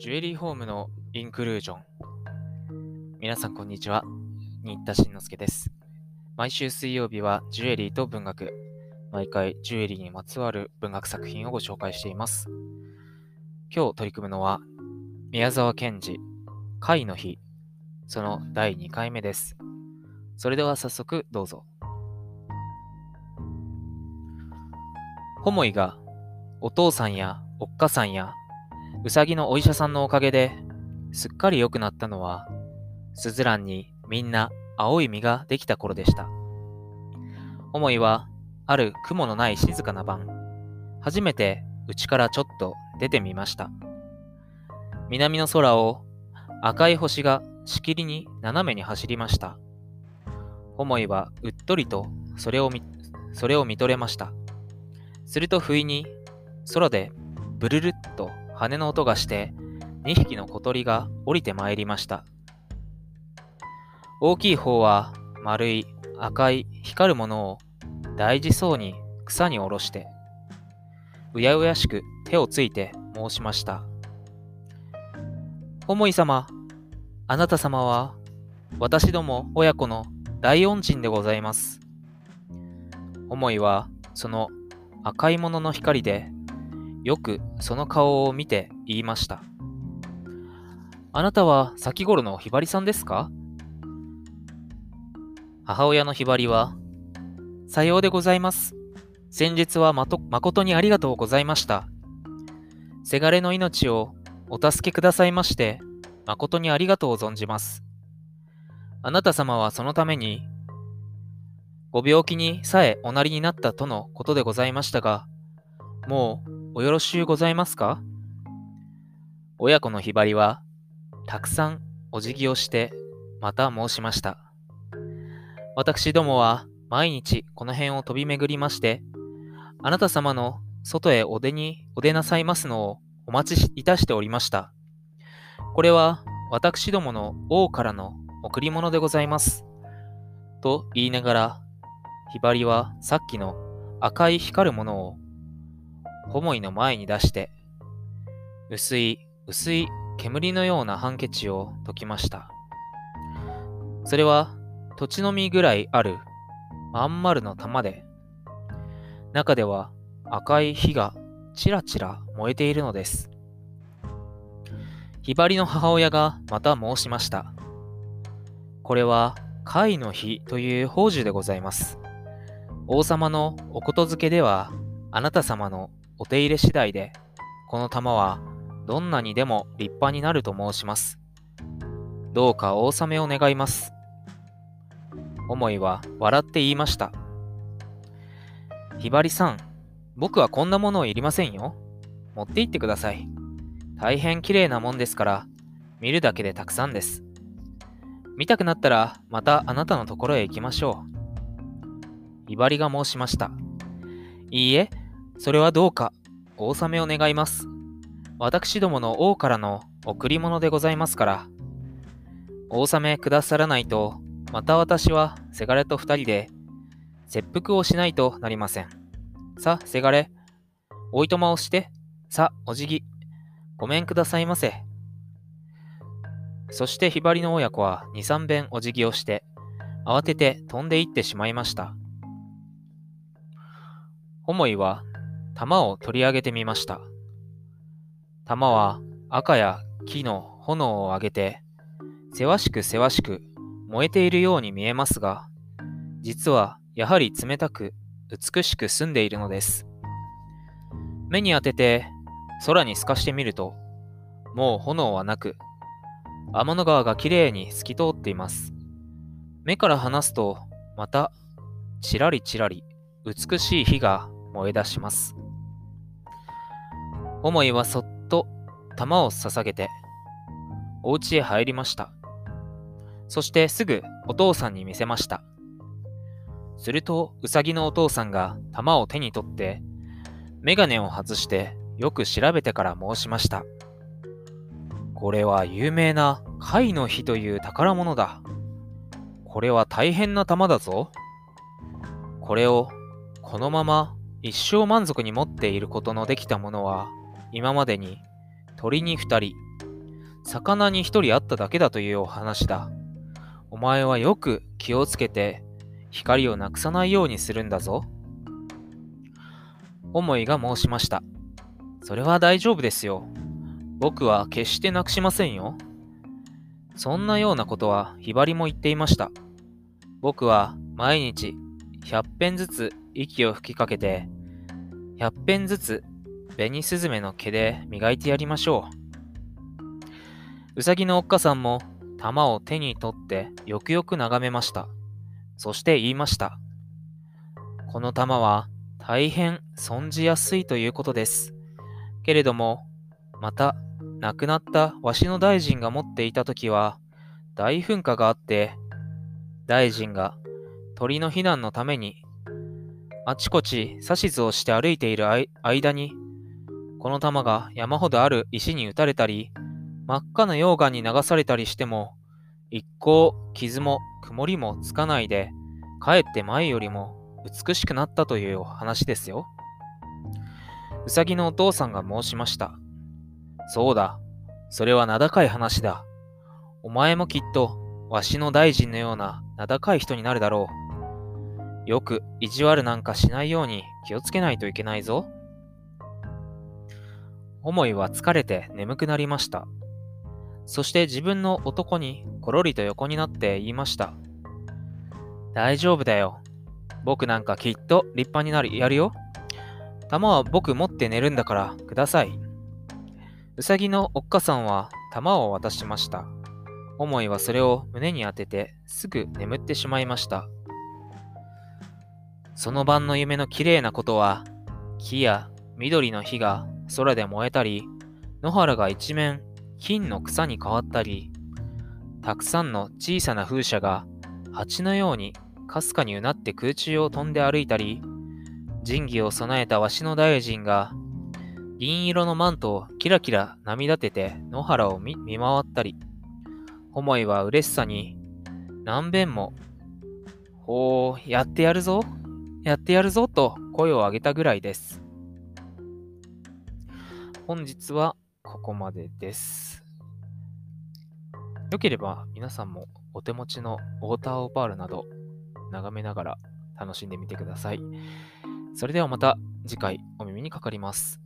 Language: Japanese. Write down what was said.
ジュエリーホームのインクルージョン。皆さん、こんにちは。新田慎之介です。毎週水曜日はジュエリーと文学。毎回、ジュエリーにまつわる文学作品をご紹介しています。今日取り組むのは、宮沢賢治、会の日、その第2回目です。それでは早速どうぞ。ホモイがお父さんやおっかさんやうさぎのお医者さんのおかげですっかり良くなったのは、スズランにみんな青い実ができた頃でした。思いは、ある雲のない静かな晩、初めて家からちょっと出てみました。南の空を赤い星がしきりに斜めに走りました。思いはうっとりとそれを見、それを見とれました。すると不意に空でブルルッと羽の音がして2匹の小鳥が降りてまいりました。大きい方は丸い赤い光るものを大事そうに草に下ろして、うやうやしく手をついて申しました。思い様、あなた様は私ども親子の大恩人でございます。思いはその赤いものの光でよくその顔を見て言いました。あなたは先頃のひばりさんですか？母親のひばりは、さようでございます。先日はまと誠にありがとうございました。せがれの命をお助けくださいまして、誠にありがとう存じます。あなた様はそのために、ご病気にさえおなりになったとのことでございましたが、もうおよろしゅうございますか？親子のひばりは、たくさんお辞儀をして、また申しました。私どもは毎日この辺を飛び巡りまして、あなた様の外へお出にお出なさいますのをお待ちいたしておりました。これは私どもの王からの贈り物でございます。と言いながら、ひばりはさっきの赤い光るものをホモイの前に出して、薄い、薄い煙のようなハンケチを解きました。それは土地の実ぐらいあるまん丸の玉で、中では赤い火がちらちら燃えているのです。ひばりの母親がまた申しました。これは貝の火という宝珠でございます。王様のおことづけでは、あなた様のお手入れ次第で、この玉はどんなにでも立派になると申します。どうかお納めを願います。思いは笑って言いました。ひばりさん、僕はこんなものをいりませんよ。持って行ってください。大変綺麗なもんですから、見るだけでたくさんです。見たくなったら、またあなたのところへ行きましょう。ひばりが申しました。いいえ、それはどうか、お納めを願います。私どもの王からの贈り物でございますから。お納めくださらないと、また私はせがれと二人で切腹をしないとなりません。さあ、せがれ、おいとまをして、さ、おじぎ、ごめんくださいませ。そしてひばりの親子は二三遍お辞儀をして、慌てて飛んで行ってしまいました。思いは玉を取り上げてみました。玉は赤や木の炎を上げて、せわしくせわしく燃えているように見えますが、実はやはり冷たく美しく澄んでいるのです。目に当てて空に透かしてみると、もう炎はなく、天の川がきれいに透き通っています。目から離すと、また、ちらりちらり美しい火が燃え出します。思いはそっと玉を捧げて、お家へ入りました。そしてすぐお父さんに見せました。すると、うさぎのお父さんが玉を手に取って、メガネを外してよく調べてから申しました。これは有名な貝の火という宝物だ。これは大変な玉だぞ。これをこのまま一生満足に持っていることのできたものは今までに鳥に2人、魚に一人会っただけだというお話だ。お前はよく気をつけて光をなくさないようにするんだぞ。思いが申しました。それは大丈夫ですよ。僕は決してなくしませんよ。そんなようなことはひばりも言っていました。僕は毎日100遍ずつ息を吹きかけて、100遍ずつ紅スズメの毛で磨いてやりましょう。うさぎのおっかさんも玉を手に取ってよくよく眺めました。そして言いました。この玉は大変損じやすいということです。けれども、また亡くなったわしの大臣が持っていた時は大噴火があって、大臣が鳥の避難のためにあちこち指図をして歩いている間に、この玉が山ほどある石に打たれたり、真っ赤な溶岩に流されたりしても、一向傷も曇りもつかないで、かえって前よりも美しくなったという話ですよ。うさぎのお父さんが申しました。そうだ、それは名高い話だ。お前もきっと、わしの大臣のような名高い人になるだろう。よく意地悪なんかしないように気をつけないといけないぞ。思いは疲れて眠くなりました。そして自分の男にころりと横になって言いました。大丈夫だよ。僕なんかきっと立派になる、やるよ。玉は僕持って寝るんだからください。うさぎのおっかさんは玉を渡しました。思いはそれを胸に当ててすぐ眠ってしまいました。その晩の夢のきれいなことは、木や緑の火が空で燃えたり、野原が一面金の草に変わったり、たくさんの小さな風車が蜂のようにかすかにうなって空中を飛んで歩いたり、神器を備えたわしの大臣が銀色のマントをキラキラ波立てて野原を見回ったり、思いは嬉しさに何遍も、ほう、やってやるぞ、やってやるぞと声を上げたぐらいです。本日はここまでです。よければ皆さんもお手持ちのウォーターオパールなど眺めながら楽しんでみてください。それではまた次回お耳にかかります。